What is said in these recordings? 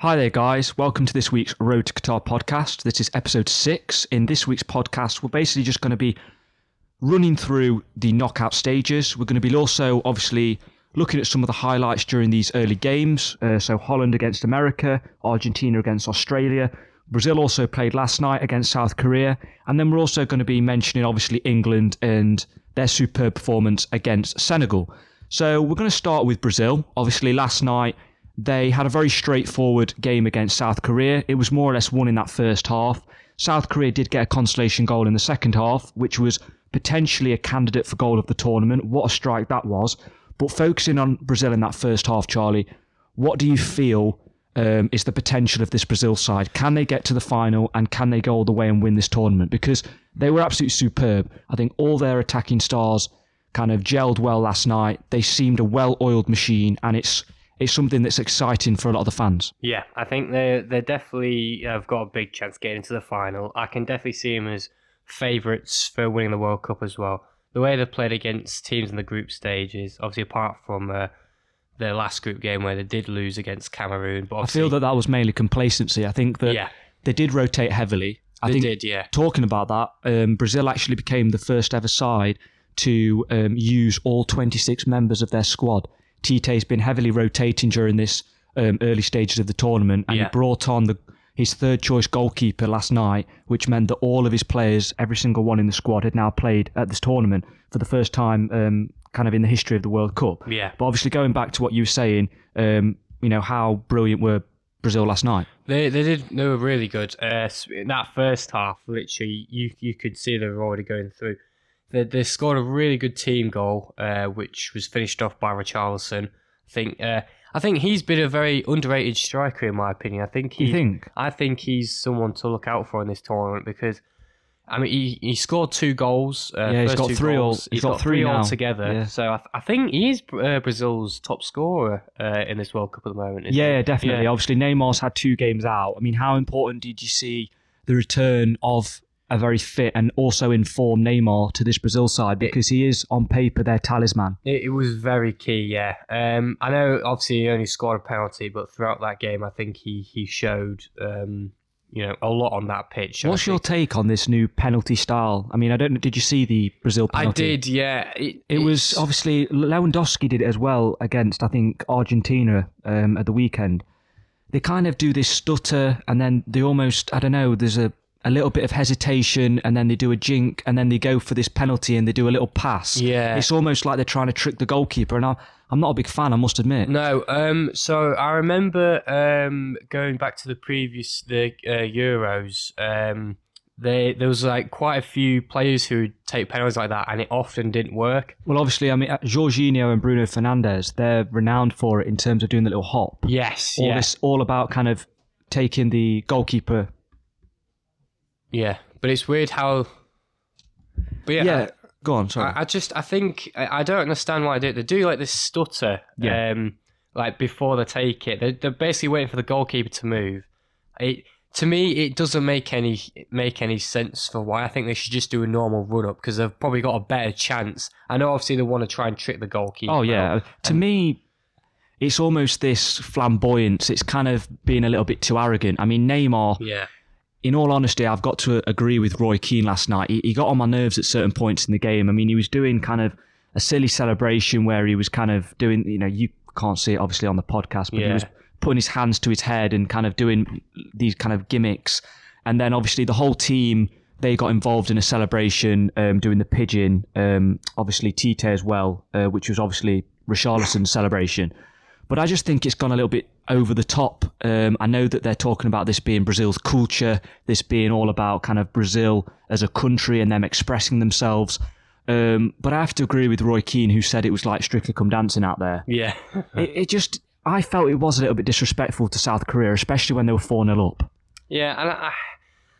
Hi there, guys. Welcome to this week's Road to Qatar podcast. This is episode six. In this week's podcast, we're basically just going to be running through the knockout stages. We're going to be also, obviously, looking at some of the highlights during these early games. Uh, so, Holland against America, Argentina against Australia. Brazil also played last night against South Korea. And then we're also going to be mentioning, obviously, England and their superb performance against Senegal. So, we're going to start with Brazil. Obviously, last night, they had a very straightforward game against South Korea. It was more or less won in that first half. South Korea did get a consolation goal in the second half, which was potentially a candidate for goal of the tournament. What a strike that was. But focusing on Brazil in that first half, Charlie, what do you feel um, is the potential of this Brazil side? Can they get to the final and can they go all the way and win this tournament? Because they were absolutely superb. I think all their attacking stars kind of gelled well last night. They seemed a well oiled machine and it's it's something that's exciting for a lot of the fans. Yeah, I think they they definitely have got a big chance getting into the final. I can definitely see them as favourites for winning the World Cup as well. The way they've played against teams in the group stages, obviously apart from uh, their last group game where they did lose against Cameroon, but I feel that that was mainly complacency. I think that Yeah. they did rotate heavily. I they think did, yeah. talking about that, um, Brazil actually became the first ever side to um, use all 26 members of their squad. Tite's been heavily rotating during this um, early stages of the tournament, and Yeah. he brought on the his third choice goalkeeper last night, which meant that all of his players, every single one in the squad, had now played at this tournament for the first time, um, kind of in the history of the World Cup. Yeah. But obviously, going back to what you were saying, um, you know how brilliant were Brazil last night. They they did they were really good. Uh, in that first half, literally, you you could see they were already going through. They, they scored a really good team goal, uh, which was finished off by Richarlison. I think uh, I think he's been a very underrated striker in my opinion. I think he You think? I think he's someone to look out for in this tournament because. I mean, he, he scored two goals. Uh, Yeah, he's got three all- goals. he's got three three now. altogether. Yeah. So I, th- I think he is uh, Brazil's top scorer uh, in this World Cup at the moment. isn't Yeah, he? yeah, definitely. Obviously, Neymar's had two games out. I mean, how important did you see the return of a very fit and also informed Neymar to this Brazil side because he is on paper their talisman. It, it was very key, yeah. Um, I know obviously he only scored a penalty, but throughout that game, I think he he showed um, you know a lot on that pitch. What's your take on this new penalty style? I mean, I don't know. Did you see the Brazil penalty? I did, yeah. It, It was obviously Lewandowski did it as well against I think Argentina um, at the weekend. They kind of do this stutter and then they almost I don't know. There's a a little bit of hesitation and then they do a jink and then they go for this penalty and they do a little pass. Yeah. it's almost like they're trying to trick the goalkeeper and I'm I'm not a big fan. I must admit. No, um, so I remember um, going back to the previous the uh, Euros. Um, they, there was like quite a few players who would take penalties like that, and it often didn't work. Well, obviously, I mean, uh, Jorginho and Bruno Fernandes, they're renowned for it in terms of doing the little hop. Yes, All yeah, this, all about kind of taking the goalkeeper. Yeah. But it's weird how. But yeah, Yeah, go on. Sorry. I, I just I think I, I don't understand why they do it. They do like this stutter, Yeah. um, like before they take it. They're, they're basically waiting for the goalkeeper to move. It to me it doesn't make any make any sense for why I think they should just do a normal run up because they've probably got a better chance. I know obviously they want to try and trick the goalkeeper. Oh yeah. To me, it's almost this flamboyance. It's kind of being a little bit too arrogant. I mean, Neymar. yeah, In all honesty, I've got to agree with Roy Keane last night. He, he got on my nerves at certain points in the game. I mean, he was doing kind of a silly celebration where he was kind of doing. You know, you can't see it obviously on the podcast, but he was putting his hands to his head and kind of doing these kind of gimmicks. And then obviously the whole team they got involved in a celebration, um, doing the pigeon. Um, obviously Tite as well, uh, which was obviously Richarlison's celebration. But I just think it's gone a little bit over the top. Um, I know that they're talking about this being Brazil's culture, this being all about kind of Brazil as a country and them expressing themselves. Um, but I have to agree with Roy Keane, who said it was like Strictly Come Dancing out there. yeah, It, it just, I felt it was a little bit disrespectful to South Korea, especially when they were 4 0 up. yeah. And I,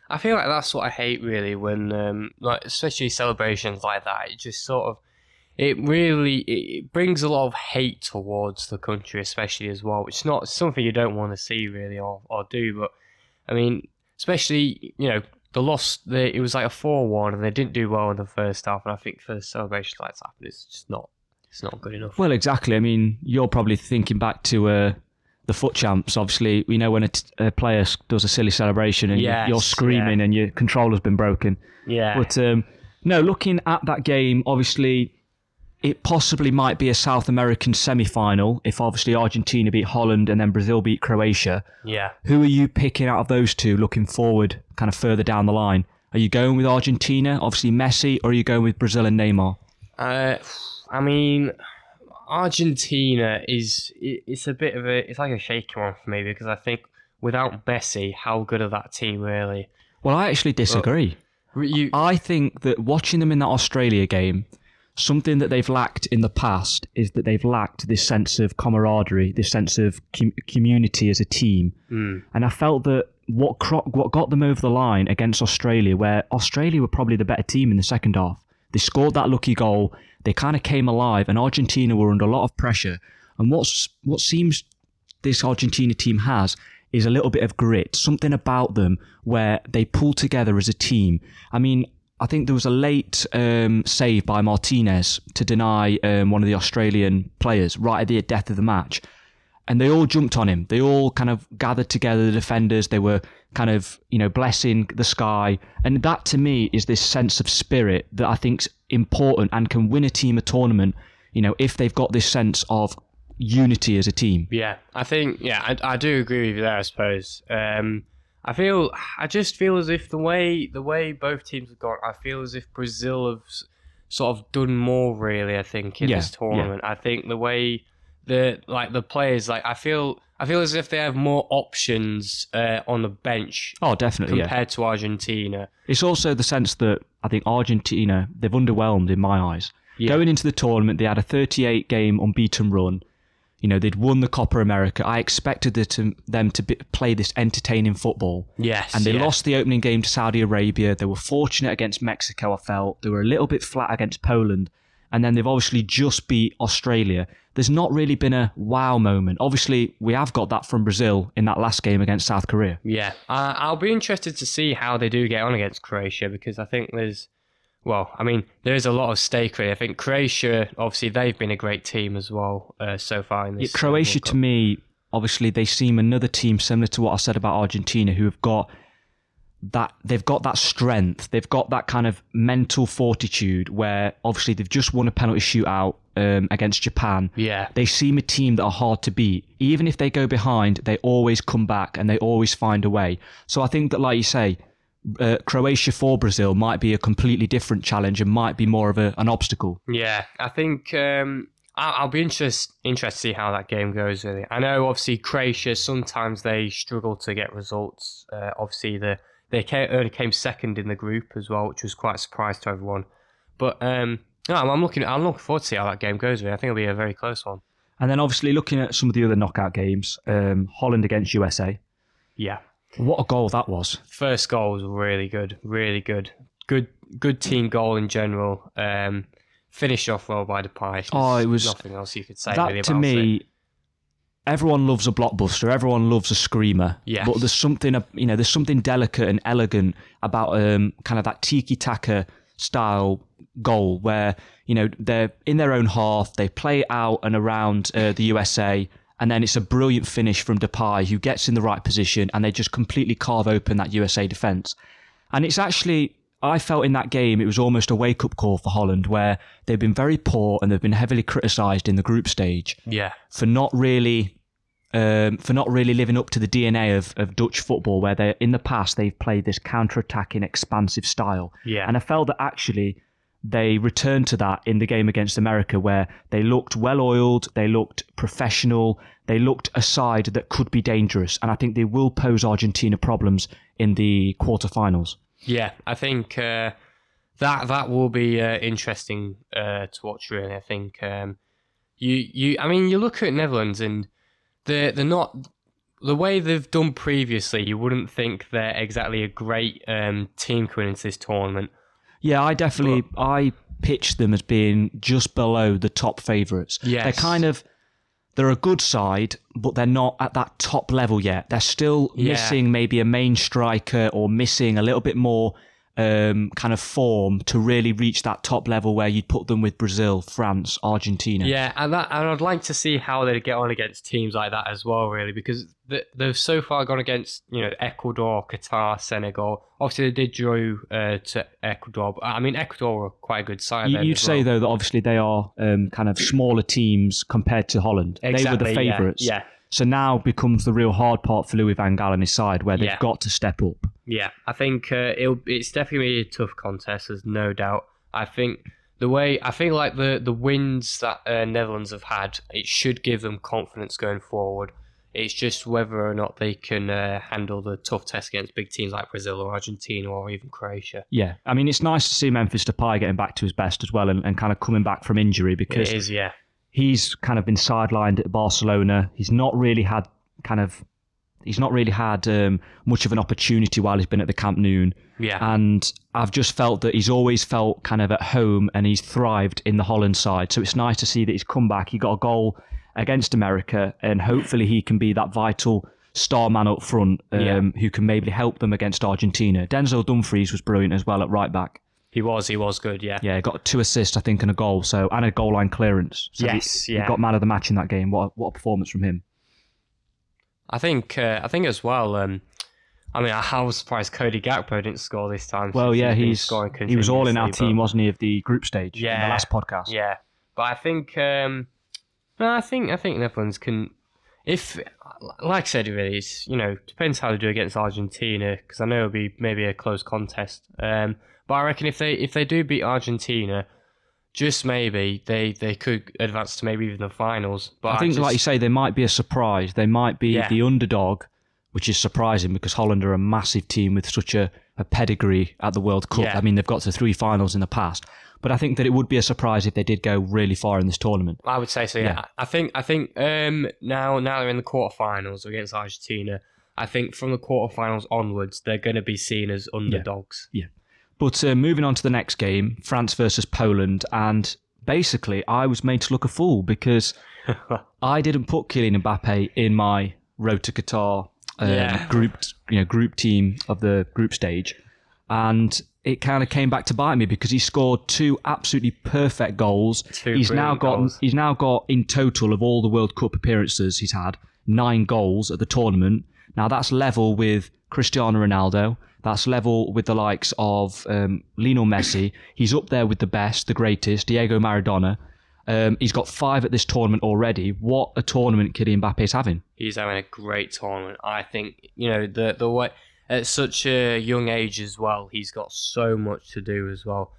I feel like that's what I hate really when um, like especially celebrations like that. It just sort of it really it brings a lot of hate towards the country, especially as well, which is not something you don't want to see really or, or do. But I mean, especially you know the loss. The, it was like a four-one, and they didn't do well in the first half. And I think for celebrations like that, it's just not it's not good enough. Well, exactly. I mean, you're probably thinking back to uh, the FUT Champs. Obviously, we know when a, t- a player does a silly celebration and Yes, you're screaming yeah. and your controller's been broken. Yeah. But um, no, looking at that game, obviously, it possibly might be a South American semi-final if obviously Argentina beat Holland and then Brazil beat Croatia. yeah. Who are you picking out of those two looking forward, kind of further down the line? Are you going with Argentina, obviously Messi, or are you going with Brazil and Neymar? Uh, I mean, Argentina is it's a bit of a it's like a shaky one for me because I think without Messi, how good are that team really? Well, I actually disagree. You, I think that watching them in that Australia game, something that they've lacked in the past is that they've lacked this sense of camaraderie, this sense of com- community as a team. Mm. And I felt that what cro- what got them over the line against Australia, where Australia were probably the better team in the second half, they scored that lucky goal. They kind of came alive, and Argentina were under a lot of pressure. And what's what seems this Argentina team has is a little bit of grit, something about them where they pull together as a team. I mean, I think there was a late um, save by Martinez to deny um, one of the Australian players right at the death of the match. And they all jumped on him. They all kind of gathered together, the defenders. They were kind of, you know, blessing the sky. And that to me is this sense of spirit that I think's important and can win a team a tournament, you know, if they've got this sense of unity as a team. Yeah, I think yeah, I, I do agree with you there. I suppose. Um, I feel I just feel as if the way the way both teams have gone, I feel as if Brazil have sort of done more. Really, I think in Yeah, this tournament. I think the way the like the players like I feel I feel as if they have more options uh, on the bench Oh, definitely. Yeah. compared to Argentina. It's also the sense that I think Argentina, they've underwhelmed in my eyes. Yeah. Going into the tournament, they had a 38 game unbeaten run. You know, they'd won the Copa América. I expected to, them to be, play this entertaining football. Yes, And they yeah. lost the opening game to Saudi Arabia. They were fortunate against Mexico, I felt. They were a little bit flat against Poland. And then they've obviously just beat Australia. There's not really been a wow moment. Obviously, we have got that from Brazil in that last game against South Korea. Yeah, uh, I'll be interested to see how they do get on against Croatia because I think there's, well, I mean, there's a lot of stake really. I think Croatia, obviously, they've been a great team as well uh, so far in this. uh, Croatia, to me, obviously, they seem another team similar to what I said about Argentina, who have got that they've got that strength, they've got that kind of mental fortitude. Where obviously they've just won a penalty shootout um, against Japan. Yeah, They seem a team that are hard to beat. Even if they go behind, they always come back and they always find a way. So I think that, like you say, uh, Croatia for Brazil might be a completely different challenge and might be more of a, an obstacle. yeah. I think um, I'll, I'll be interested interested to see how that game goes. Really, I know obviously Croatia sometimes they struggle to get results. Uh, obviously, the they came, only came second in the group as well, which was quite a surprise to everyone. But um, no, I'm, I'm looking. I'm looking forward to see how that game goes. Really. I think it'll be a very close one. And then obviously looking at some of the other knockout games, um, Holland against USA. Yeah. What a goal that was. First goal was really good, really good, good, good team goal in general. Um, finished off well by Depay. There's Oh, it was- nothing else you could say that really to me, it. everyone loves a blockbuster. Everyone loves a screamer. Yeah, But there's something, you know, there's something delicate and elegant about um, kind of that tiki taka style goal where you know they're in their own half, they play out and around uh, the USA. And then it's a brilliant finish from Depay, who gets in the right position, and they just completely carve open that USA defence. And it's actually, I felt in that game, it was almost a wake up call for Holland, where they've been very poor and they've been heavily criticised in the group stage Yeah, for not really. Um, for not really living up to the DNA of, of Dutch football, where they in the past they've played this counter-attacking, expansive style, yeah, and I felt that actually they returned to that in the game against America, where they looked well-oiled, they looked professional, they looked a side that could be dangerous, and I think they will pose Argentina problems in the quarterfinals. yeah. I think uh, that that will be uh, interesting uh, to watch. Really, I think um, you you. I mean, you look at Netherlands and they're they're not the way they've done previously. You wouldn't think they're exactly a great um, team coming into this tournament. Yeah, I definitely I pitched them as being just below the top favourites. Yes. They're kind of they're a good side, but they're not at that top level yet. They're still Yeah. missing maybe a main striker or missing a little bit more um, kind of form to really reach that top level where you'd put them with Brazil, France, Argentina. Yeah, and that, and I'd like to see how they get on against teams like that as well, really, because they, they've so far gone against you know Ecuador, Qatar, Senegal. Obviously, they did draw uh, to Ecuador. But, I mean, Ecuador were quite a good side. You, you'd say well. though that obviously they are um, kind of smaller teams compared to Holland. Exactly, they were the yeah, favourites. Yeah, So now becomes the real hard part for Louis Van Gaal and his side, where they've Yeah. got to step up. Yeah, I think uh, it'll it's definitely a tough contest. There's no doubt. I think the way I think like the the wins that uh, Netherlands have had, it should give them confidence going forward. It's just whether or not they can uh, handle the tough test against big teams like Brazil or Argentina or even Croatia. Yeah, I mean it's nice to see Memphis Depay getting back to his best as well, and, and kind of coming back from injury because It is, yeah, he's kind of been sidelined at Barcelona. He's not really had kind of he's not really had um, much of an opportunity while he's been at the Camp Nou. yeah, And I've just felt that he's always felt kind of at home and he's thrived in the Holland side. So it's nice to see that he's come back. He got a goal against America, and hopefully he can be that vital star man up front um, Yeah. who can maybe help them against Argentina. Denzel Dumfries was brilliant as well at right back. He was, he was good, yeah. Yeah, got two assists, I think, and a goal. So and a goal line clearance. So Yes, he, yeah. he got man of the match in that game. What a, what a performance from him. I think uh, I think as well. Um, I mean, I was surprised Cody Gakpo didn't score this time. Well, yeah, he's scoring he was all in our continuously, but- team, wasn't he, of the group stage Yeah, in the last podcast. Yeah, but I think um, no, I think I think Netherlands can. If, like I said, really, it's you know depends how they do against Argentina because I know it'll be maybe a close contest. Um, but I reckon if they if they do beat Argentina, just maybe they they could advance to maybe even the finals. But I think, just, like you say, they might be a surprise. They might be Yeah. the underdog, which is surprising because Holland are a massive team with such a, a pedigree at the World Cup. Yeah. I mean, they've got to three finals in the past. But I think that it would be a surprise if they did go really far in this tournament. I would say so. Yeah, Yeah. I think I think um, now now they're in the quarterfinals against Argentina. I think from the quarterfinals onwards, they're going to be seen as underdogs. But uh, moving on to the next game, France versus Poland, and basically, I was made to look a fool because I didn't put Kylian Mbappe in my road to Qatar um, Yeah. group, you know, group team of the group stage, and it kind of came back to bite me because he scored two absolutely perfect goals. Two he's now got goals. he's now got in total of all the World Cup appearances he's had nine goals at the tournament. Now that's level with Cristiano Ronaldo. That's level with the likes of um, Lionel Messi. He's up there with the best, the greatest, Diego Maradona. Um, he's got five at this tournament already. What a tournament Kylian Mbappe is having. He's having a great tournament. I think you know the the way at such a young age as well. He's got so much to do as well.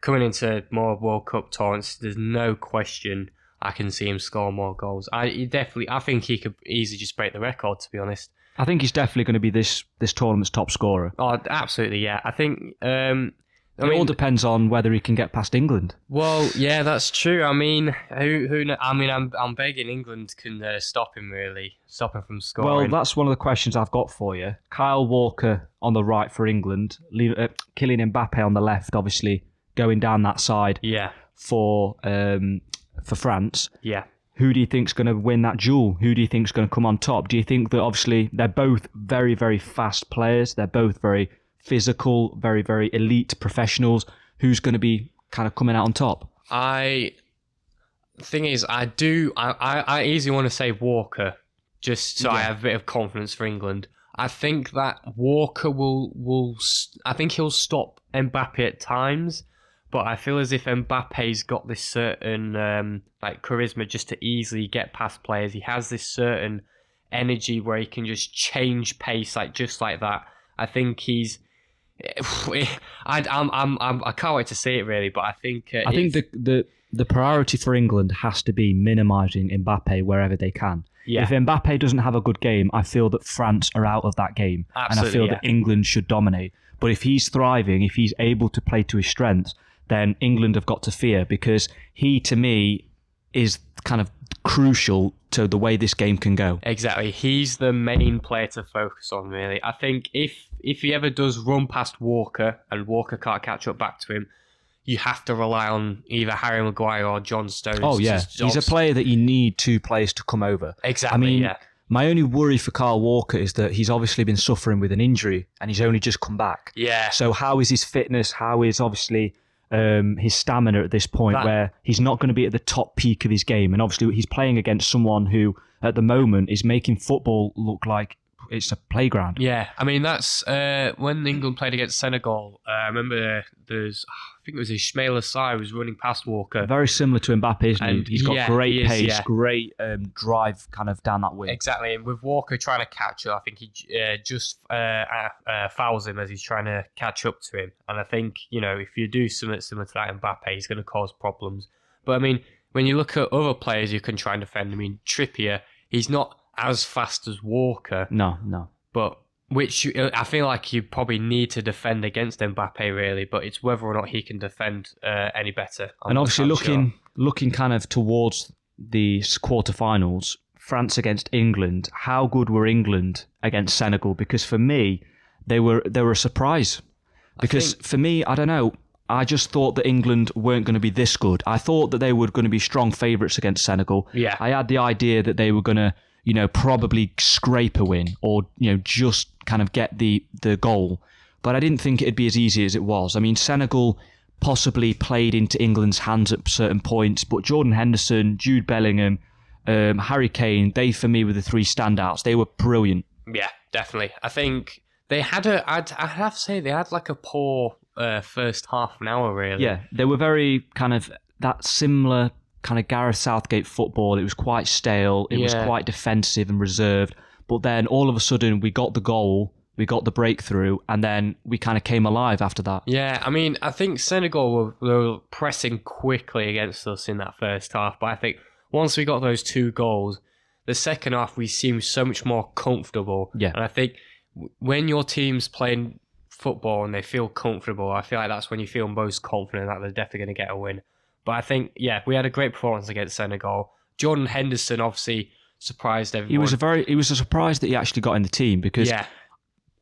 Coming into more World Cup tournaments, there's no question I can see him score more goals. I definitely, I think he could easily just break the record. To be honest. I think he's definitely going to be this this tournament's top scorer. Oh, absolutely, yeah. I think. Um, I it all depends on whether he can get past England. well, yeah, that's true. I mean, who who? I mean, I'm I'm begging England can uh, stop him really, stop him from scoring. Well, that's one of the questions I've got for you. Kyle Walker on the right for England, uh, Kylian Mbappe on the left, obviously going down that side yeah, for um, for France. yeah. Who do you think's going to win that duel? Who do you think's going to come on top? Do you think that obviously they're both very very fast players? They're both very physical, very very elite professionals. Who's going to be kind of coming out on top? I thing is, I do. I, I, I easily want to say Walker, just so I have a bit of confidence for England. I think that Walker will will. I think he'll stop Mbappe at times, but I feel as if Mbappe's got this certain um, like charisma just to easily get past players. He has this certain energy where he can just change pace like just like that. I think he's. I, I'm, I'm, I'm, I can't wait to see it really, but I think uh, I think the, the the priority for England has to be minimising Mbappe wherever they can. yeah. If Mbappe doesn't have a good game, I feel that France are out of that game, and I feel yeah. that England should dominate. But if he's thriving, if he's able to play to his strengths, then England have got to fear because he, to me, is kind of crucial to the way this game can go. Exactly. He's the main player to focus on, really. I think if if he ever does run past Walker and Walker can't catch up back to him, you have to rely on either Harry Maguire or John Stones. Oh yeah, he's a player that you need two players to come over. Exactly. I mean, yeah. My only worry for Carl Walker is that he's obviously been suffering with an injury and he's only just come back. Yeah. So how is his fitness? How is obviously um, his stamina at this point, That- where he's not going to be at the top peak of his game, and obviously he's playing against someone who, at the moment, is making football look like it's a playground. Yeah, I mean that's uh, when England played against Senegal. Uh, I remember there's, I think it was Ismaila Sarr was running past Walker. Very similar to Mbappe, isn't And he? He's got yeah, great he is, pace, yeah. great um, drive, kind of down that wing. Exactly, and with Walker trying to catch up, I think he uh, just uh, uh, uh, fouls him as he's trying to catch up to him. And I think you know if you do something similar to that Mbappe, he's going to cause problems. But I mean, when you look at other players who can try and defend, I mean Trippier, he's not as fast as Walker, No, no. but which you, I feel like you probably need to defend against Mbappe really, but it's whether or not he can defend uh, any better. I'm and obviously quite sure. looking looking kind of towards the quarterfinals, France against England. How good were England against Senegal? Because for me, they were they were a surprise. Because think- for me, I don't know. I just thought that England weren't going to be this good. I thought that they were going to be strong favourites against Senegal. Yeah. I had the idea that they were going to, you know, probably scrape a win or you know just kind of get the the goal. But I didn't think it'd be as easy as it was. I mean, Senegal possibly played into England's hands at certain points, but Jordan Henderson, Jude Bellingham, um, Harry Kane, they for me were the three standouts. They were brilliant. Yeah, definitely. I think they had a. I'd, I have to say they had like a poor uh, first half an hour really. Yeah, they were very kind of that similar kind of Gareth Southgate football. It was quite stale. It was quite defensive and reserved. But then all of a sudden we got the goal, we got the breakthrough, and then we kind of came alive after that. Yeah, I mean, I think Senegal were, were pressing quickly against us in that first half, but I think once we got those two goals, the second half we seemed so much more comfortable. Yeah. and I think when your team's playing football and they feel comfortable, I feel like that's when you feel most confident that they're definitely going to get a win. But I think, yeah, we had a great performance against Senegal. Jordan Henderson obviously surprised everyone. He was a very it was a surprise that he actually got in the team because yeah,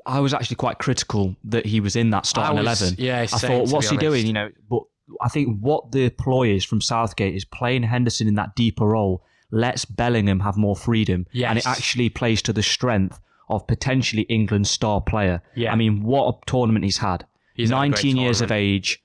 I was actually quite critical that he was in that starting was- eleven. Yeah, I same, thought, what's he doing? You know, but I think what the ploy is from Southgate is playing Henderson in that deeper role lets Bellingham have more freedom, and it actually plays to the strength of potentially England's star player. Yeah. I mean, what a tournament he's had. He's had a great 19 years of age.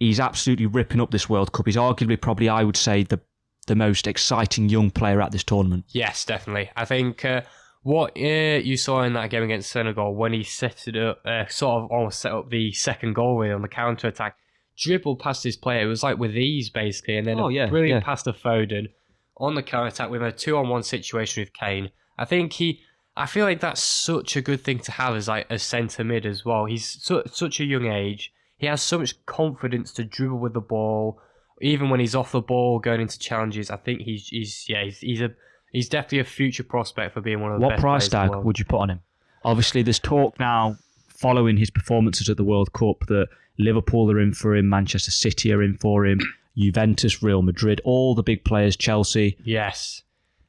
He's absolutely ripping up this World Cup. He's arguably, probably, I would say, the the most exciting young player at this tournament. Yes, definitely. I think uh, what uh, you saw in that game against Senegal when he set it up, uh, sort of almost set up the second goal really on the counter attack, dribbled past his player. It was like with ease basically, and then Oh, a yeah, brilliant yeah. pass to Foden on the counter attack with a two on one situation with Kane. I think he. I feel like that's such a good thing to have as like a centre mid as well. He's su- such a young age. He has so much confidence to dribble with the ball, even when he's off the ball going into challenges. I think he's he's yeah he's, he's a he's definitely a future prospect for being one of the What best price players in the tag would you put on him? Obviously, there's talk now following his performances at the World Cup that Liverpool are in for him, Manchester City are in for him, Juventus, Real Madrid, all the big players, Chelsea. Yes,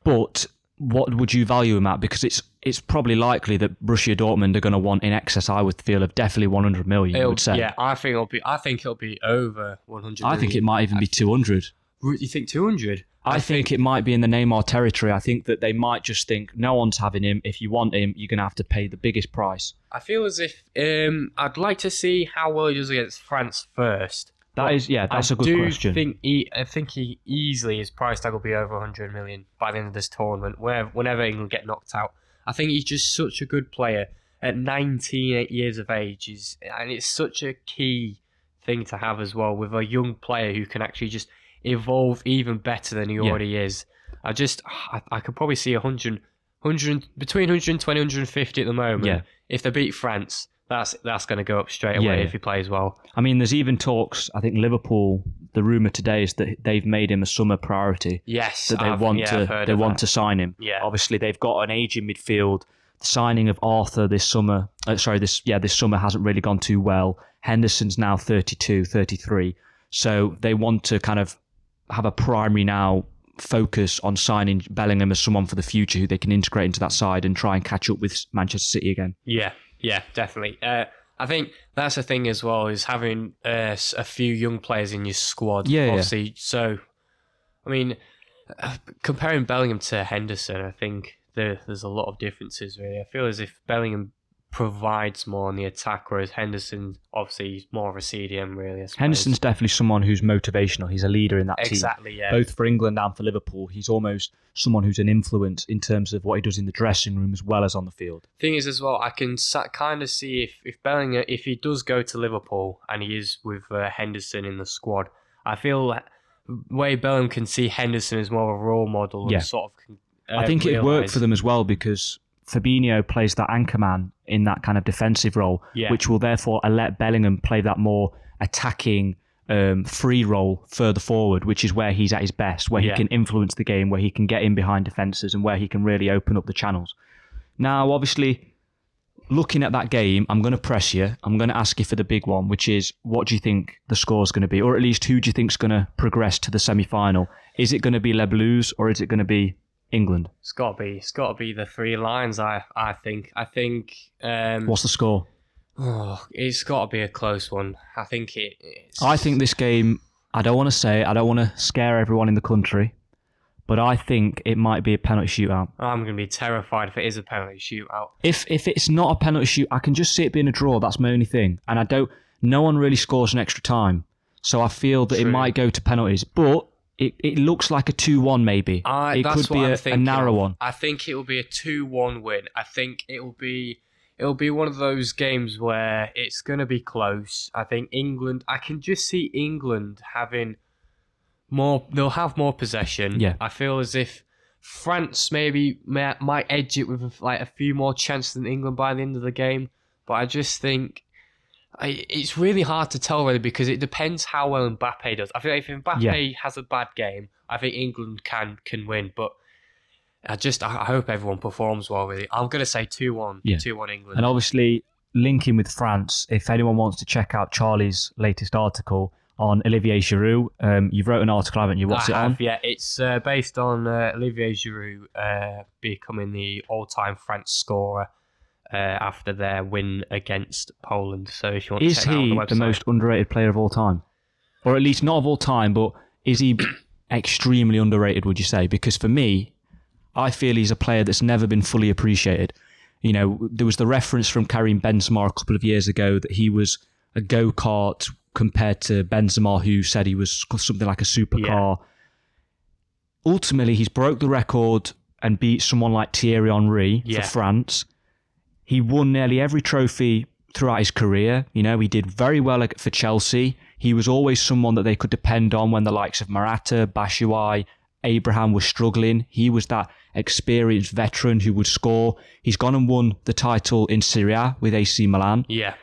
But what would you value him at? Because it's it's probably likely that Borussia Dortmund are going to want in excess. I would feel of definitely 100 million. I It'll- would say. yeah. I think it'll be I think it'll be over one hundred. I think it might even be 200. You think two hundred? I, think, it might be in the Neymar territory. I think that they might just think no one's having him. If you want him, you're going to have to pay the biggest price. I feel as if um, I'd like to see how well he does against France first. That But is, yeah, that's I a good do question. Think he, I think he easily his price tag will be over 100 million by the end of this tournament. Where whenever England get knocked out, I think he's just such a good player at 19 years of age. Is and it's such a key thing to have as well with a young player who can actually just evolve even better than he Yeah. already is. I just I, I could probably see 100, 100 between 120 and 150 at the moment. Yeah. If they beat France, that's that's going to go up straight away Yeah, yeah. if he plays well. I mean, there's even talks. I think Liverpool. The rumor today is that they've made him a summer priority. Yes, That they I've- want yeah, to. They want that. to sign him. Yeah. Obviously, they've got an aging midfield. The signing of Arthur this summer. Uh, sorry, this yeah, this summer hasn't really gone too well. Henderson's now 32, 33. So they want to kind of have a primary now focus on signing Bellingham as someone for the future who they can integrate into that side and try and catch up with Manchester City again. Yeah, yeah, definitely. Uh, I think that's the thing as well is having uh, a few young players in your squad. Yeah, yeah. So, I mean, uh, comparing Bellingham to Henderson, I think there, there's a lot of differences really. I feel as if Bellingham provides more on the attack, whereas Henderson obviously he's more of a CDM really. Henderson's definitely someone who's motivational. He's a leader in that team. exactly yeah. both for England and for Liverpool. He's almost someone who's an influence in terms of what he does in the dressing room as well as on the field. Thing is as well, I can kind of see if if Bellingham if he does go to Liverpool and he is with uh, Henderson in the squad, I feel way Bellingham can see Henderson as more of a role model Yeah. and sort of. can, I uh, think it worked for them as well because Fabinho plays that anchor man in that kind of defensive role, Yeah. which will therefore let Bellingham play that more attacking. Um, free role further forward, which is where he's at his best, where Yeah. he can influence the game, where he can get in behind defences, and where he can really open up the channels. Now, obviously, looking at that game, I'm going to press you. I'm going to ask you for the big one, which is what do you think the score's going to be, or at least who do you think's going to progress to the semi-final? Is it going to be Les Bleus or is it going to be England? It's got to be. It's got to be the Three Lions. I I think. I think. Um, What's the score? oh, it's got to be a close one. I think it. It's, I think this game. I don't want to say. I don't want to scare everyone in the country, but I think it might be a penalty shootout. I'm going to be terrified if it is a penalty shootout. If if it's not a penalty shoot, I can just see it being a draw. That's my only thing. And I don't. No one really scores an extra time, so I feel that it might go to penalties. But it, it looks like a two-one maybe. I, it could be a, a narrow one. I think it will be a two-one win. I think it will be. It'll be one of those games where it's going to be close. I think England. I can just see England having more. They'll have more possession. Yeah. I feel as if France maybe may, might edge it with like a few more chances than England by the end of the game. But I just think. I, it's really hard to tell really because it depends how well Mbappe does. I think if Mbappe Yeah. has a bad game, I think England can can win. But I just I hope everyone performs well. Really, I'm gonna say two one, Yeah. two one England. And obviously, linking with France, if anyone wants to check out Charlie's latest article on Olivier Giroud, um, you've wrote an article, haven't you? What's I it on? have, Yeah, it's uh, based on uh, Olivier Giroud uh, becoming the all-time France scorer uh, after their win against Poland. So if you want Is to check he the, the most underrated player of all time? Or at least not of all time, but is he extremely underrated, would you say? Because for me, I feel he's a player that's never been fully appreciated. You know, there was the reference from Karim Benzema a couple of years ago that he was a go kart compared to Benzema, who said he was something like a supercar. Ultimately, he's broke the record and beat someone like Thierry Henry Yeah. for France. He won nearly every trophy throughout his career. You know, he did very well for Chelsea. He was always someone that they could depend on when the likes of Morata, Batshuayi, Abraham were struggling. He was that experienced veteran who would score. He's gone and won the title in Serie A with AC Milan. Yeah,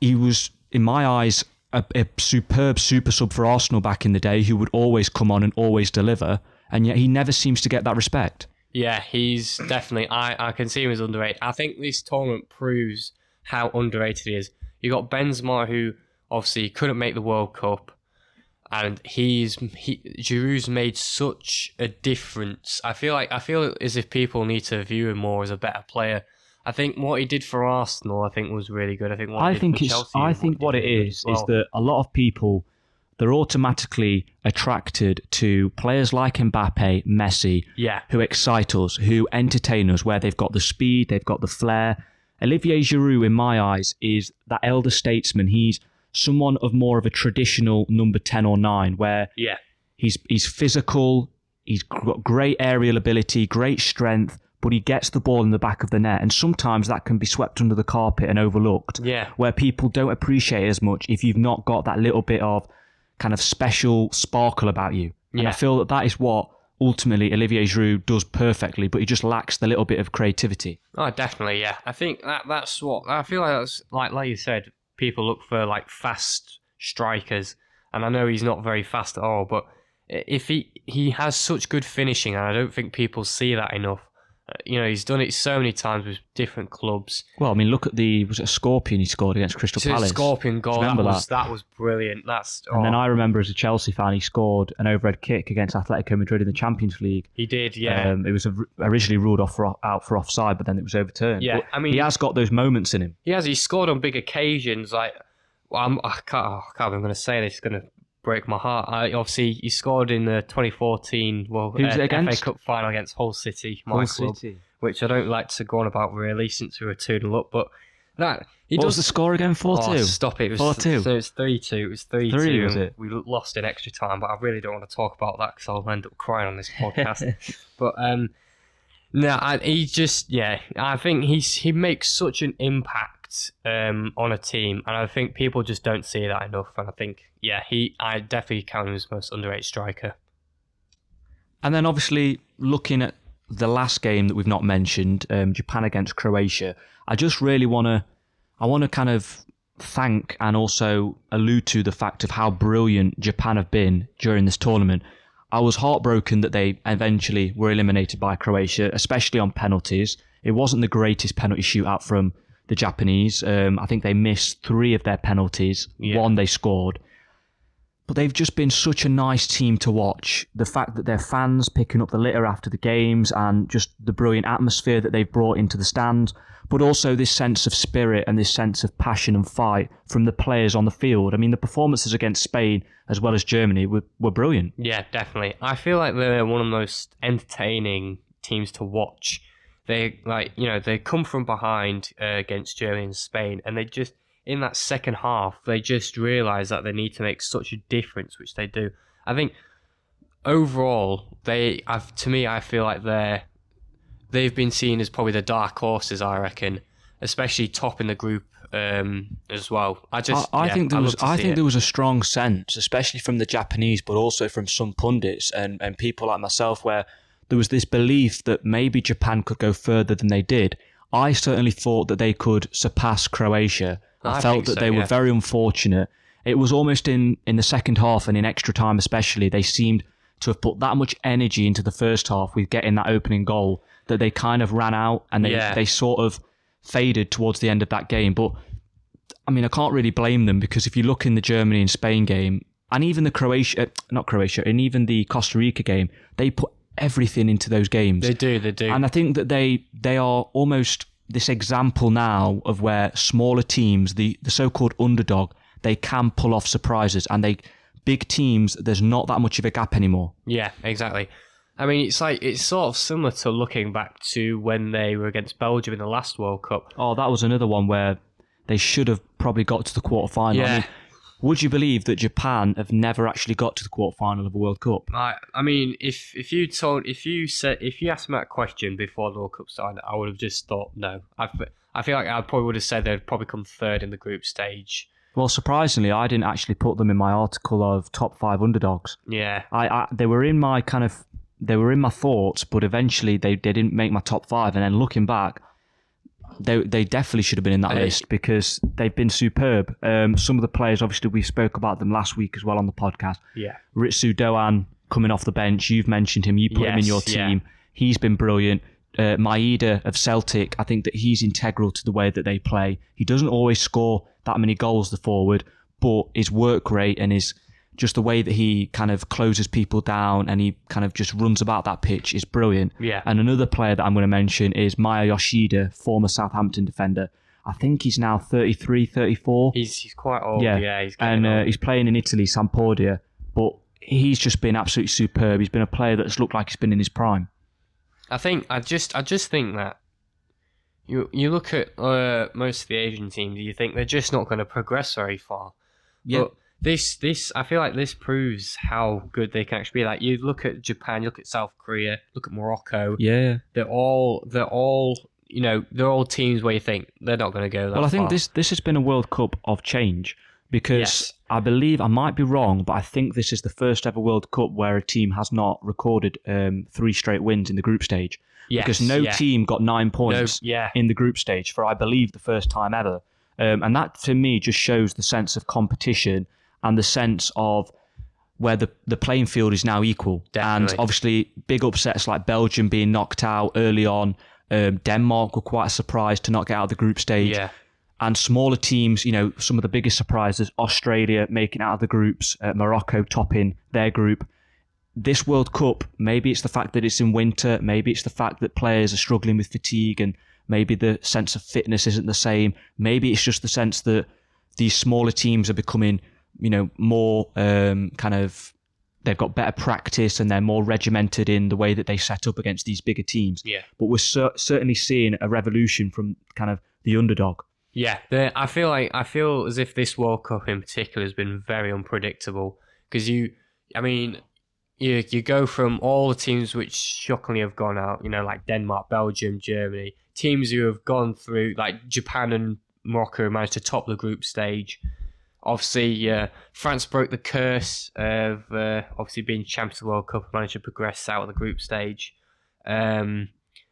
He was, in my eyes, a, a superb super sub for Arsenal back in the day who would always come on and always deliver. And yet he never seems to get that respect. Yeah, he's definitely. I I can see him as underrated. I think this tournament proves how underrated he is. You got Benzema, who obviously couldn't make the World Cup, and he's he Giroud's made such a difference. I feel like I feel as if people need to view him more as a better player. I think what he did for Arsenal, I think, was really good. I think I think it's. Chelsea I think what it is well. is that a lot of people they're automatically attracted to players like Mbappe, Messi, yeah, who excite us, who entertain us, where they've got the speed, they've got the flair. Olivier Giroud, in my eyes, is that elder statesman. He's someone of more of a traditional number ten or nine, where yeah, He's he's physical. He's got great aerial ability, great strength, but he gets the ball in the back of the net, and sometimes that can be swept under the carpet and overlooked. yeah. Where people don't appreciate as much if you've not got that little bit of kind of special sparkle about you. And I feel that that is what ultimately Olivier Giroud does perfectly, but he just lacks the little bit of creativity. Oh, definitely, yeah. I think that that's what I feel like. That's like like you said, people look for like fast strikers, and I know he's not very fast at all. But if he he has such good finishing, and I don't think people see that enough. You know, he's done it so many times with different clubs. Well, I mean, look at the was it a scorpion he scored against Crystal Palace. Scorpion goal, that Remember was that? was brilliant. That's And then oh, I remember as a Chelsea fan, he scored an overhead kick against Atletico Madrid in the Champions League. he did, yeah. Um, it was originally ruled off for, out for offside, but then it was overturned. Yeah, But I mean- he has got those moments in him. He has. He scored on big occasions. Like, well, I'm, I can't. oh, I can't. I'm going to say this. It's going to break my heart. I, obviously, he scored in the 2014 well, Who's uh? FA Cup final against Hull City, my Hull club, City. which I don't like to go on about really since we were 2 0 up. But that he What does was the score again? Four Oh, two. stop it. It was 4-2. So it's 3 2. It was 3 2. was it? We lost in extra time, but I really don't want to talk about that because I'll end up crying on this podcast. but, um, no, I, he just, yeah, I think he's he makes such an impact um, on a team, and I think people just don't see that enough. And I think, yeah, he, I definitely count him as most underrated striker. And then obviously looking at the last game that we've not mentioned, um, Japan against Croatia, I just really want to, I want to kind of thank and also allude to the fact of how brilliant Japan have been during this tournament. I was heartbroken that they eventually were eliminated by Croatia, especially on penalties. It wasn't the greatest penalty shootout from the Japanese. Um, I think they missed three of their penalties. Yeah. One they scored but they've just been such a nice team to watch. The fact that their fans picking up the litter after the games and just the brilliant atmosphere that they've brought into the stand, but also this sense of spirit and this sense of passion and fight from the players on the field. I mean, the performances against Spain as well as Germany were, were brilliant. Yeah, definitely. I feel like they're one of the most entertaining teams to watch. They like you know they come from behind uh, against Germany and Spain, and they just in that second half they just realise that they need to make such a difference, which they do. I think overall they, I've, to me, I feel like they're they've been seen as probably the dark horses. I reckon, especially top in the group um, as well. I just I, I yeah, think there I'd was I think it. there was a strong sense, especially from the Japanese, but also from some pundits and, and people like myself, where there was this belief that maybe Japan could go further than they did. I certainly thought that they could surpass Croatia. I, I felt that so, they were very unfortunate. It was almost in, in the second half and in extra time, especially, they seemed to have put that much energy into the first half with getting that opening goal that they kind of ran out and they, Yeah. they sort of faded towards the end of that game. But I mean, I can't really blame them because if you look in the Germany and Spain game, and even the Croatia, uh, not Croatia, and even the Costa Rica game, they put everything into those games. They do, they do. And I think that they they are almost this example now of where smaller teams, the, the so-called underdog, they can pull off surprises, and they big teams. There's not that much of a gap anymore. Yeah, exactly. I mean, it's like it's sort of similar to looking back to when they were against Belgium in the last World Cup. Oh, that was another one where they should have probably got to the quarter final. I mean, would you believe that Japan have never actually got to the quarter final of a World Cup? I, I mean, if if you told, if you said, if you asked me that question before the World Cup started, I would have just thought no. I I feel like I probably would have said they'd probably come third in the group stage. Well, surprisingly, I didn't actually put them in my article of top five underdogs. Yeah, I, I they were in my kind of they were in my thoughts, but eventually they, they didn't make my top five. And then looking back, they they definitely should have been in that list because they've been superb. Um, some of the players, obviously, we spoke about them last week as well on the podcast. yeah, Ritsu Doan coming off the bench. You've mentioned him. You put him in Yes, your yeah. team. He's been brilliant. Uh, Maeda of Celtic, I think that he's integral to the way that they play. He doesn't always score that many goals, the forward, but his work rate and his just the way that he kind of closes people down and he kind of just runs about that pitch is brilliant. yeah. And another player that I'm going to mention is Maya Yoshida, former Southampton defender. I think he's now 33, 34 He's he's quite old. Yeah. Yeah, he's and uh, he's playing in Italy, Sampdoria. But he's just been absolutely superb. He's been a player that's looked like he's been in his prime. I think I just I just think that you you look at uh, most of the Asian teams, you think they're just not going to progress very far. Yeah. But this this I feel like this proves how good they can actually be. Like you look at Japan, you look at South Korea, look at Morocco. Yeah. They're all they're all you know they're all teams where you think they're not going to go that Well, I think far. this this has been a World Cup of change because Yes. I believe I might be wrong, but I think this is the first ever World Cup where a team has not recorded um, three straight wins in the group stage. yes, because no yeah. team got nine no, points yeah, in the group stage for I believe the first time ever. Um, and that to me just shows the sense of competition and the sense of where the, the playing field is now equal. And obviously, big upsets like Belgium being knocked out early on. Um, Denmark were quite a surprise to not get out of the group stage. yeah, And smaller teams, you know, some of the biggest surprises Australia making out of the groups, uh, Morocco topping their group. This World Cup, maybe it's the fact that it's in winter, maybe it's the fact that players are struggling with fatigue and maybe the sense of fitness isn't the same. Maybe it's just the sense that these smaller teams are becoming you know, more um, kind of they've got better practice and they're more regimented in the way that they set up against these bigger teams. Yeah. But we're cer- certainly seeing a revolution from kind of the underdog. Yeah, I feel like I feel as if this World Cup in particular has been very unpredictable because you, I mean, you you go from all the teams which shockingly have gone out, you know, like Denmark, Belgium, Germany, teams who have gone through like Japan and Morocco managed to top the group stage. Obviously, uh, France broke the curse of uh, obviously being champions of the World Cup managed to progress out of the group stage. Um,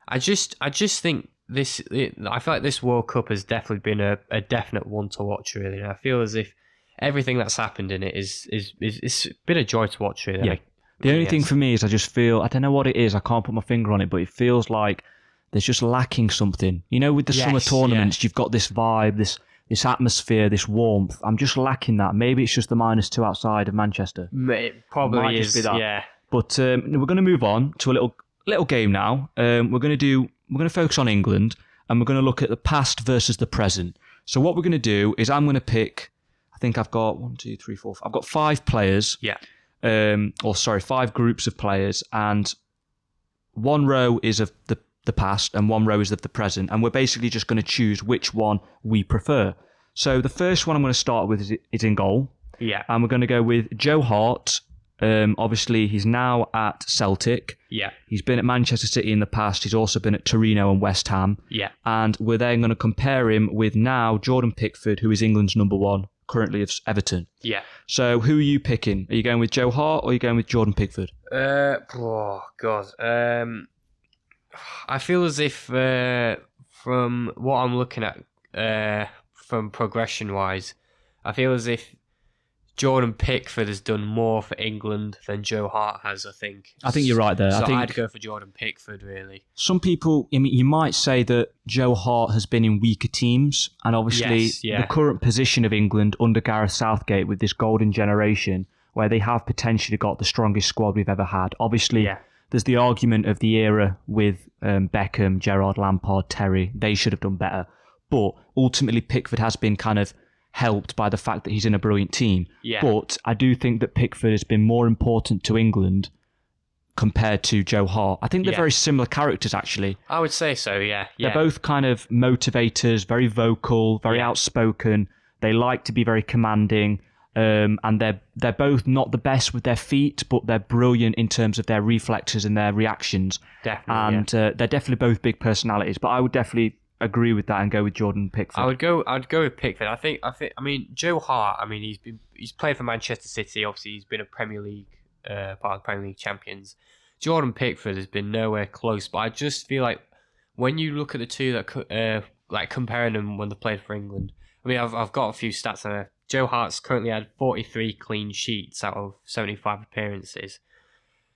I just, I just think this. It, I feel like this World Cup has definitely been a, a definite one to watch. Really, and I feel as if everything that's happened in it is is is it's been a joy to watch. Really, Yeah. The only thing for me is I just feel I don't know what it is. I can't put my finger on it, but it feels like there's just lacking something. You know, with the summer Yes, tournaments, you've got this vibe, this this atmosphere, this warmth. I'm just lacking that. Maybe it's just the minus two outside of Manchester. it probably Might is. just be that. Yeah, But um, we're going to move on to a little little game now. Um, we're going to do we're going to focus on England and we're going to look at the past versus the present. So what we're going to do is I'm going to pick. I think I've got one, two, three, four. I've got five players. yeah, Um, or sorry, five groups of players, and one row is of the the past and one row is of the present, and we're basically just going to choose which one we prefer. So the first one I'm going to start with is, is in goal yeah, and we're going to go with Joe Hart. Um, obviously, he's now at Celtic. yeah, He's been at Manchester City in the past. He's also been at Torino and West Ham. yeah. And we're then going to compare him with now Jordan Pickford, who is England's number one, currently of Everton. Yeah. So, who are you picking? Are you going with Joe Hart or are you going with Jordan Pickford? Uh, oh god. Um, I feel as if uh, from what I'm looking at, uh, from progression wise, I feel as if Jordan Pickford has done more for England than Joe Hart has. I think. I think you're right there. So I think I'd go for Jordan Pickford. Really. some people, I mean, you might say that Joe Hart has been in weaker teams, and obviously Yes, yeah. the current position of England under Gareth Southgate with this golden generation, where they have potentially got the strongest squad we've ever had. Obviously, Yeah. There's the argument of the era with um, Beckham, Gerrard Lampard, Terry. They should have done better, but ultimately Pickford has been kind of helped by the fact that he's in a brilliant team. Yeah. But I do think that Pickford has been more important to England compared to Joe Hart. I think they're Yeah. very similar characters, actually. I would say so. Yeah. Yeah. They're both kind of motivators, very vocal, very Yeah. outspoken. They like to be very commanding. Um, and they're they're both not the best with their feet, but they're brilliant in terms of their reflexes and their reactions. definitely. yeah. And uh, they're definitely both big personalities. But I would definitely agree with that and go with Jordan Pickford. I would go. I'd go with Pickford. I think. I think. I mean, Joe Hart. I mean, he's been. He's played for Manchester City. Obviously, he's been a Premier League uh, part of the Premier League champions. Jordan Pickford has been nowhere close. But I just feel like when you look at the two that, uh, like comparing them when they played for England. I mean, I've I've got a few stats on there. Joe Hart's currently had 43 clean sheets out of 75 appearances.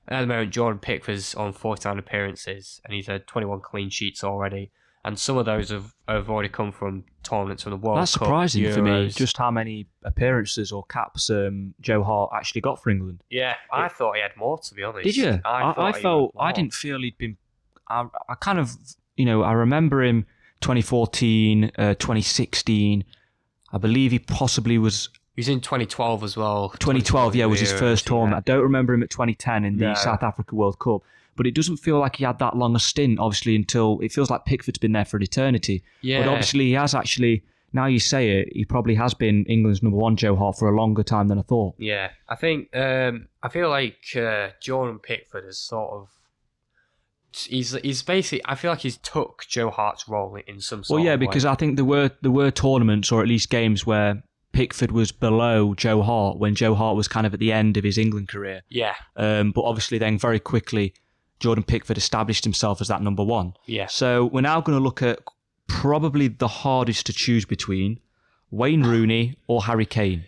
And at the moment, Jordan Pickford's on 49 appearances, and he's had 21 clean sheets already. And some of those have, have already come from tournaments from the World That's Cup, surprising for me, just how many appearances or caps um, Joe Hart actually got for England. yeah, I thought he had more to be honest. Did you? I, I, he felt I didn't feel he'd been. I, I kind of, you know, I remember him 2014, uh, 2016. I believe he possibly was He was in 2012 as well. 2012. Yeah, was his Euros, first yeah. I don't remember him at 2010 in the No. South Africa World Cup. But it doesn't feel like he had that long a stint, obviously, until it feels like Pickford's been there for an eternity. Yeah, But obviously, he has actually. Now you say it, he probably has been England's number one, Joe Hart, for a longer time than I thought. Yeah, I think um, I feel like uh, Jordan Pickford is sort of he's he's basically I feel like he's took Joe Hart's role in some sort. Well, yeah, because I think there were there were tournaments or at least games where Pickford was below Joe Hart when Joe Hart was kind of at the end of his England career. yeah, Um, but obviously, then very quickly, Jordan Pickford established himself as that number one. yeah, So we're now going to look at probably the hardest to choose between Wayne Rooney or Harry Kane.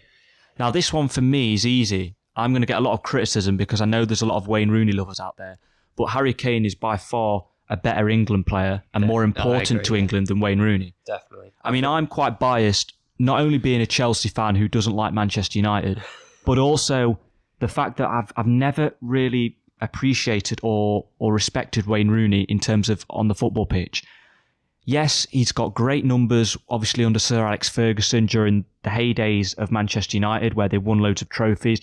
Now, this one for me is easy. I'm going to get a lot of criticism because I know there's a lot of Wayne Rooney lovers out there. But Harry Kane is by far a better England player and more important to. England than Wayne Rooney. definitely. I mean, I'm quite biased, not only being a Chelsea fan who doesn't like Manchester United, but also the fact that I've I've never really appreciated or or respected Wayne Rooney in terms of on the football pitch. yes, he's got great numbers, obviously under Sir Alex Ferguson during the heydays of Manchester United, where they won loads of trophies.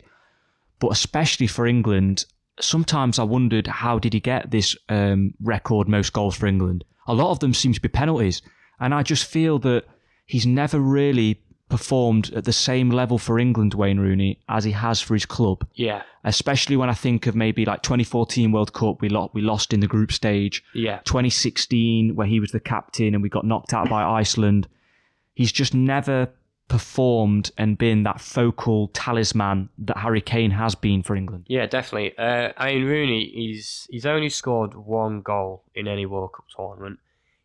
But especially for England, sometimes I wondered how did he get this um, record most goals for England? A lot of them seem to be penalties, and I just feel that he's never really performed at the same level for England, Wayne Rooney, as he has for his club. Yeah, Especially when I think of maybe like 2014 World Cup, we lost, we lost in the group stage. yeah, 2016, where he was the captain and we got knocked out by Iceland. He's just never performed and been that focal talisman that Harry Kane has been for England. yeah, definitely. Uh, I mean, Rooney, he's he's only scored one goal in any World Cup tournament.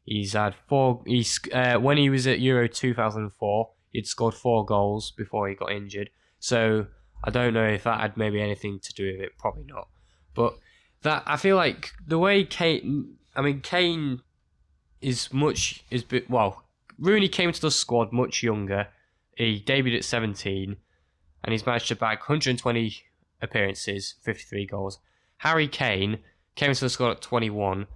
He's had four. He's uh, when he was at Euro 2004, he'd scored four goals before he got injured. So I don't know if that had maybe anything to do with it. Probably not. But that I feel like the way Kane. I mean, Kane is much is bit well. Rooney came to the squad much younger. He debuted at 17, and he's managed to bag 120 appearances, 53 goals. Harry Kane came to the squad at 21,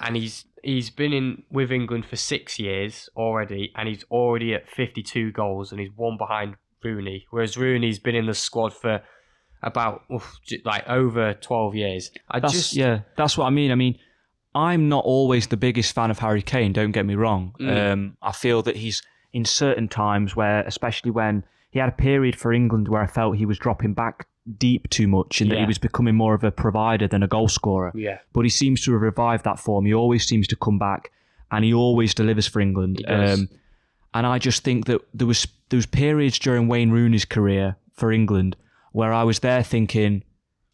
and he's he's been in with England for six years already, and he's already at 52 goals, and he's one behind Rooney. Whereas Rooney's been in the squad for about oof, like over 12 years. I That's, just yeah, that's what I mean. I mean, I'm not always the biggest fan of Harry Kane. Don't get me wrong. Mm. Um, I feel that he's in certain times where, especially when he had a period for England where I felt he was dropping back deep too much and that he was becoming more of a provider than a goal scorer. yeah But he seems to have revived that form. He always seems to come back, and he always delivers for England. Um, and I just think that there was there was periods during Wayne Rooney's career for England where I was there thinking,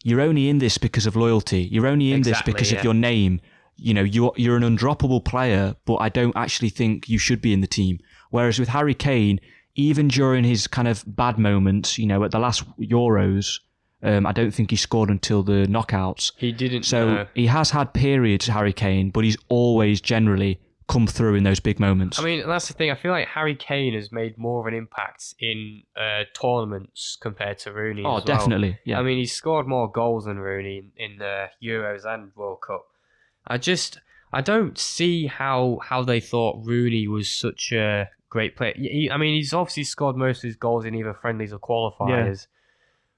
you're only in this because of loyalty. You're only in Exactly, this because yeah. of your name. You know, you're you're an undroppable player, but I don't actually think you should be in the team. Whereas with Harry Kane, even during his kind of bad moments, you know, at the last Euros, um, I don't think he scored until the knockouts. he didn't So he has had periods, Harry Kane, but he's always generally come through in those big moments. I mean, that's the thing. I feel like Harry Kane has made more of an impact in uh, tournaments compared to Rooney. oh, as well. definitely. Yeah. I mean, he's scored more goals than Rooney in, uh, Euros and World Cup. I just, I don't see how how they thought Rooney was such a great player. I mean, he's obviously scored most of his goals in either friendlies or qualifiers,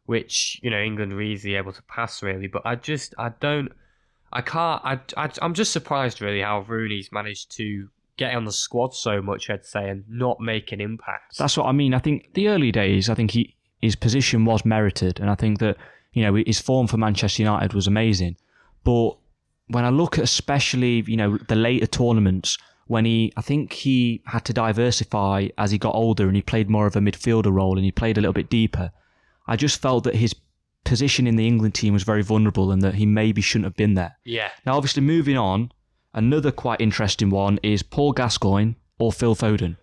which you know England were easily able to pass really. But I just, I don't, I can't. I, I I'm just surprised really how Rooney's managed to get on the squad so much. I'd say and not make an impact. That's what I mean. I think the early days, I think he his position was merited, and I think that you know his form for Manchester United was amazing. But when I look at especially you know the later tournaments, when he I think he had to diversify as he got older and he played more of a midfielder role and he played a little bit deeper. I just felt that his position in the England team was very vulnerable and that he maybe shouldn't have been there. yeah. Now, obviously, moving on, another quite interesting one is Paul Gascoigne or Phil Foden.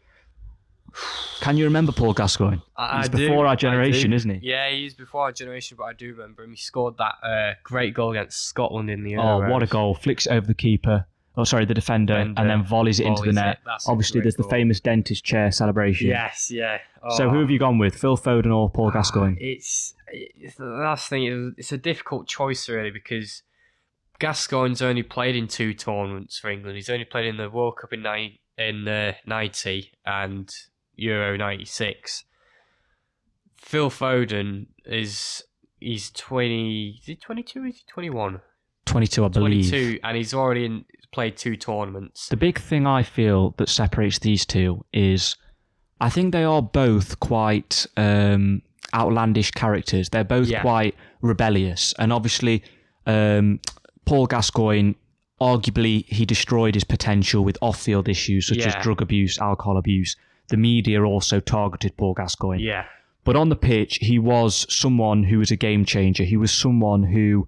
Can you remember Paul Gascoigne? I, He's I do, before our generation, isn't he? Yeah, he's before our generation, but I do remember him. He scored that uh, great goal against Scotland in the Oh, what a goal! Flicks over the keeper. Oh, sorry, the defender, Defender, and then volleys it into the net. it. That's a Obviously, there's the famous dentist chair celebration. Yes, yeah. So, who Oh. have you gone with, Phil Foden or Paul Gascoigne? It's, it's the last thing. it- It's a difficult choice really because Gascoigne's only played in two tournaments for England. He's only played in the World Cup in nine, in uh, ninety and Euro ninety six. Phil Foden is he's twenty. Is he twenty two? Is he twenty one? 22, I believe. 22, and he's already in, played two tournaments. The big thing I feel that separates these two is I think they are both quite um, outlandish characters. They're both Yeah. quite rebellious. And obviously, um, Paul Gascoigne, arguably, he destroyed his potential with off field issues such Yeah. as drug abuse, alcohol abuse. The media also targeted Paul Gascoigne. Yeah, But on the pitch, he was someone who was a game changer. He was someone who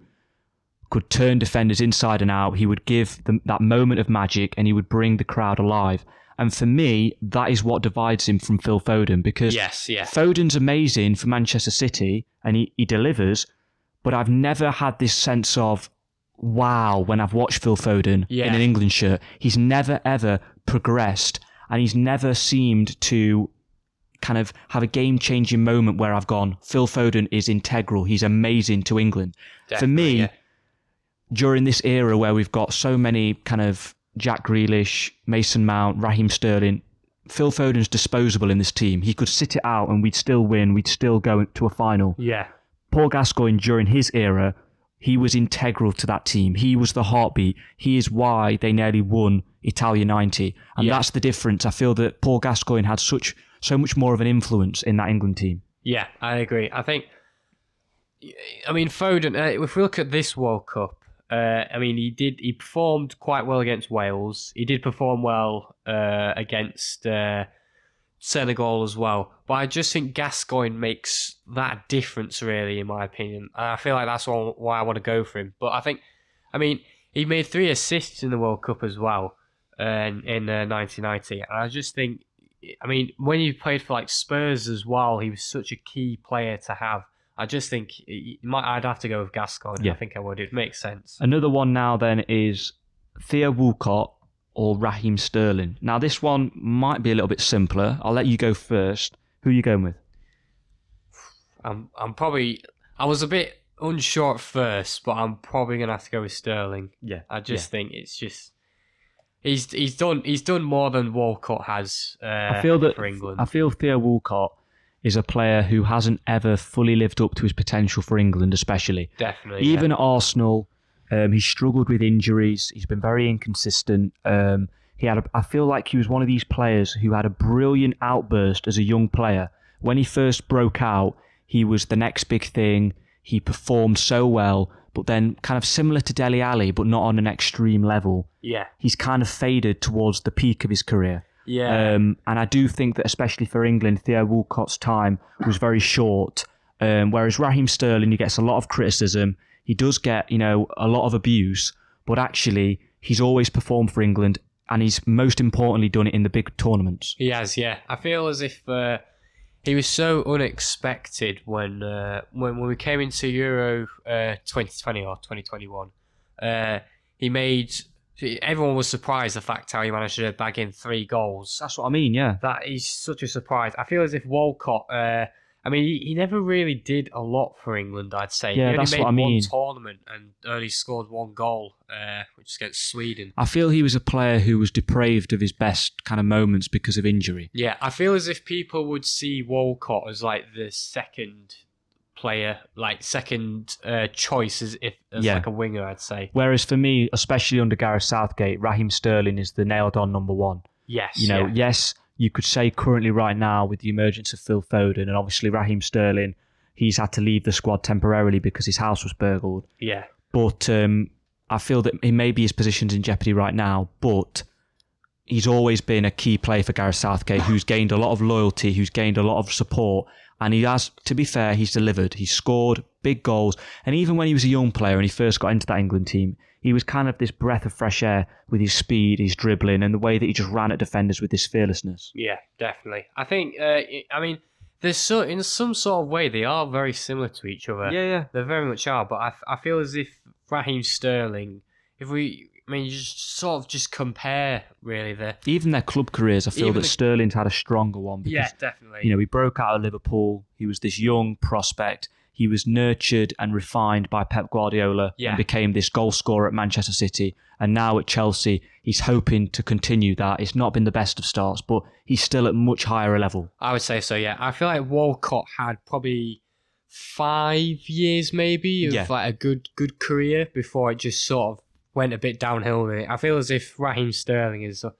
could turn defenders inside and out. He would give them that moment of magic and he would bring the crowd alive. And for me, that is what divides him from Phil Foden because yes, yeah, Foden's amazing for Manchester City and he, he delivers, but I've never had this sense of wow when I've watched Phil Foden Yeah. in an England shirt. He's never ever progressed and he's never seemed to kind of have a game changing moment where I've gone, Phil Foden is integral. He's amazing to England. for me, yeah. During this era where we've got so many kind of Jack Grealish, Mason Mount, Raheem Sterling. Phil Foden's disposable in this team. He could sit it out and we'd still win. We'd still go to a final. Yeah. Paul Gascoigne, during his era, he was integral to that team. He was the heartbeat. He is why they nearly won Italia 90. And Yeah. that's the difference. I feel that Paul Gascoigne had such so much more of an influence in that England team. Yeah, I agree. I think, I mean, Foden. Uh, if we look at this World Cup, uh, I mean, he did. He performed quite well against Wales. He did perform well uh, against uh, Senegal as well. But I just think Gascoigne makes that difference, really, in my opinion. And I feel like that's all, why I want to go for him. But I think, I mean, he made three assists in the World Cup as well uh, in, in uh, 1990. And I just think I mean, when he played for like Spurs as well, he was such a key player to have. I just think he might. I'd have to go with Gascoigne. Yeah. I think I would. It makes sense. Another one now then is Theo Walcott or Raheem Sterling. Now this one might be a little bit simpler. I'll let you go first. Who are you going with? I'm. I'm probably. I was a bit unsure at first, but I'm probably gonna have to go with Sterling. Yeah. I just think it's just. He's he's done he's done more than Walcott has. Uh, I feel that for England. I feel Theo Walcott is a player who hasn't ever fully lived up to his potential for England, especially. Definitely. Even yeah. at Arsenal, um, he's struggled with injuries. He's been very inconsistent. Um, he had. A, I feel like he was one of these players who had a brilliant outburst as a young player. When he first broke out, he was the next big thing. He performed so well, but then kind of similar to Dele Alli, but not on an extreme level. yeah. He's kind of faded towards the peak of his career. Yeah. Um, and I do think that, especially for England, Theo Walcott's time was very short. Um, whereas Raheem Sterling, he gets a lot of criticism. He does get, you know, a lot of abuse, but actually, he's always performed for England, and he's most importantly done it in the big tournaments. He has, yeah. I feel as if uh, he was so unexpected when uh, when when we came into Euro uh, 2020 or 2021. Uh, he made everyone was surprised the fact how he managed to bag in three goals. That's what I mean, yeah. That is such a surprise. I feel as if Walcott. Uh, I mean, he, he never really did a lot for England. I'd say. Yeah, he only that's made what I mean. One tournament and only scored one goal, uh, which is against Sweden. I feel he was a player who was depraved of his best kind of moments because of injury. Yeah, I feel as if people would see Walcott as like the second player, like second uh, choice as if as Yeah. like a winger. I'd say Whereas for me, especially under Gareth Southgate, Raheem Sterling is the nailed on number one. yes. You know, yeah. yes, you could say currently right now with the emergence of Phil Foden and obviously Raheem Sterling, he's had to leave the squad temporarily because his house was burgled. yeah, But um, I feel that he maybe his position's in jeopardy right now, but he's always been a key player for Gareth Southgate who's gained a lot of loyalty, who's gained a lot of support. And he has, to be fair, he's delivered. He's scored big goals. And even when he was a young player and he first got into that England team, he was kind of this breath of fresh air with his speed, his dribbling, and the way that he just ran at defenders with this fearlessness. yeah, definitely. I think. Uh, I mean, there's so in some sort of way they are very similar to each other. Yeah, yeah. They very much are, but I, I feel as if Raheem Sterling, if we, I mean, you just sort of just compare really the. Even their club careers, I feel that the- Sterling's had a stronger one because Yeah, definitely. You know, he broke out of Liverpool. He was this young prospect. He was nurtured and refined by Pep Guardiola Yeah. and became this goal scorer at Manchester City. And now at Chelsea, he's hoping to continue that. It's not been the best of starts, but he's still at much higher level. I would say so. Yeah, I feel like Walcott had probably five years, maybe, of Yeah. like a good good career before it just sort of went a bit downhill. Really, I feel as if Raheem Sterling is uh,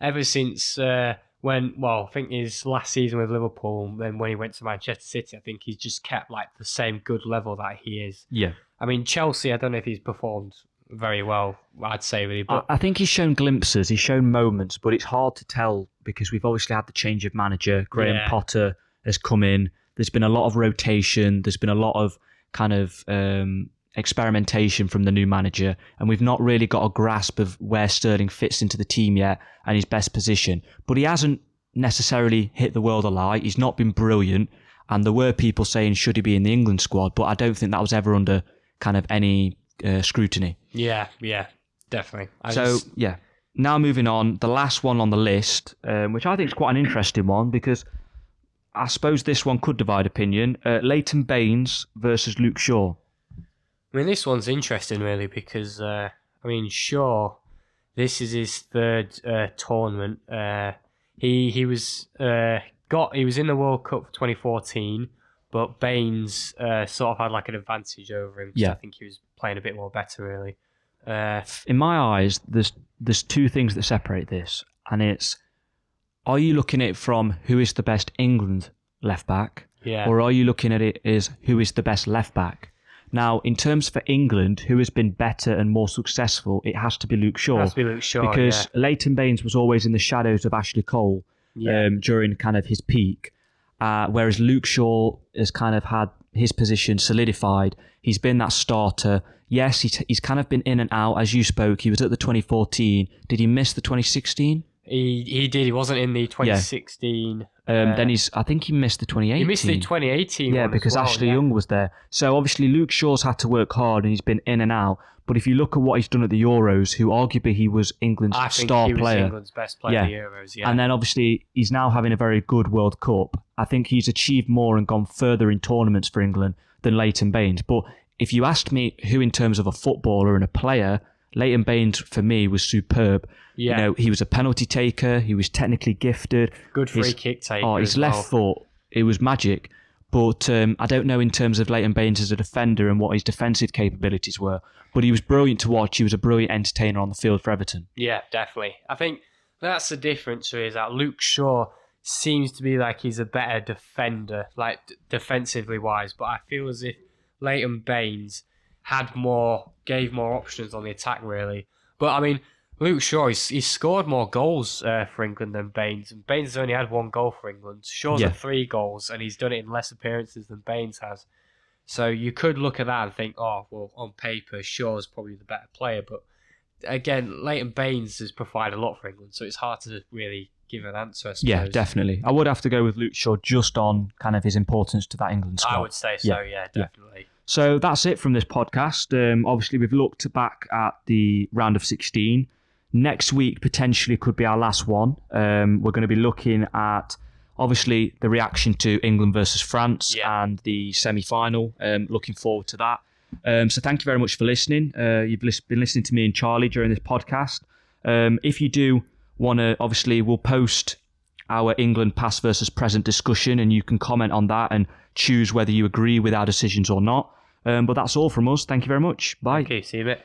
ever since uh, when well, I think his last season with Liverpool, then when he went to Manchester City, I think he's just kept like the same good level that he is. Yeah. I mean, Chelsea, I don't know if he's performed very well. I'd say really, but I, I think he's shown glimpses, he's shown moments, but it's hard to tell because we've obviously had the change of manager. Graham Yeah. Potter has come in. There's been a lot of rotation. There's been a lot of kind of um, experimentation from the new manager, and we've not really got a grasp of where Sterling fits into the team yet and his best position. But he hasn't necessarily hit the world alight. He's not been brilliant, and there were people saying should he be in the England squad, but I don't think that was ever under kind of any uh, scrutiny. yeah, yeah, definitely. I So just- yeah. Now moving on, the last one on the list, um, which I think is quite an interesting one because I suppose this one could divide opinion. Uh, Leighton Baines versus Luke Shaw. I mean, this one's interesting, really, because uh, I mean, Shaw, This is his third uh, tournament. Uh, he he was uh, got he was in the World Cup for 2014, but Baines uh, sort of had like an advantage over him. Yeah. I think he was playing a bit more better really. Uh, In my eyes, there's there's two things that separate this, and it's are you looking at it from who is the best England left back, yeah, or are you looking at it as who is the best left back? Now, in terms for England, who has been better and more successful, it has to be Luke Shaw. has to be Luke Shaw. because Leighton Baines was always in the shadows of Ashley Cole yeah, yeah. um, during kind of his peak, uh, whereas Luke Shaw has kind of had his position solidified. He's been that starter. Yes, he's, he's kind of been in and out. As you spoke, he was at the 2014. Did he miss the 2016? He he did. He wasn't in the 2016. Um, Uh, then he's, I think he missed the 2018. he missed the 2018. Yeah, because well, Ashley yeah. Young was there. So obviously Luke Shaw's had to work hard and he's been in and out. But if you look at what he's done at the Euros, who arguably he was England's I think star he was player, England's best player Yeah. at the Euros. Yeah, and then obviously he's now having a very good World Cup. I think he's achieved more and gone further in tournaments for England than Leighton Baines. But if you asked me who, in terms of a footballer and a player, Leighton Baines for me was superb. yeah, You know, he was a penalty taker. He was technically gifted. good free his- kick taker. Oh, his left well. foot, it was magic. But um, I don't know in terms of Leighton Baines as a defender and what his defensive capabilities were. But he was brilliant to watch. He was a brilliant entertainer on the field for Everton. Yeah, definitely. I think that's the difference. Is that Luke Shaw seems to be like he's a better defender, like d- defensively wise. But I feel as if Leighton Baines had more, gave more options on the attack, really. But I mean, Luke Shaw, he's, he's scored more goals uh, for England than Baines, and Baines has only had one goal for England. Shaw's Yeah. had three goals, and he's done it in less appearances than Baines has. So you could look at that and think, oh, well, on paper, Shaw's probably the better player, but again, Leighton Baines has provided a lot for England, so it's hard to really give an answer. I suppose. Yeah, definitely. I would have to go with Luke Shaw just on kind of his importance to that England squad. I would say so. Yeah, Yeah. definitely. So that's it from this podcast. Um, obviously, we've looked back at the round of 16. Next week potentially could be our last one. Um, we're going to be looking at obviously the reaction to England versus France Yeah. and the semi final. Um, looking forward to that. Um, so thank you very much for listening. Uh, you've lis- been listening to me and Charlie during this podcast. Um, if you do want to, obviously, we'll post our England past versus present discussion, and you can comment on that and choose whether you agree with our decisions or not. Um, but that's all from us. Thank you very much. Bye. Okay, see you a bit.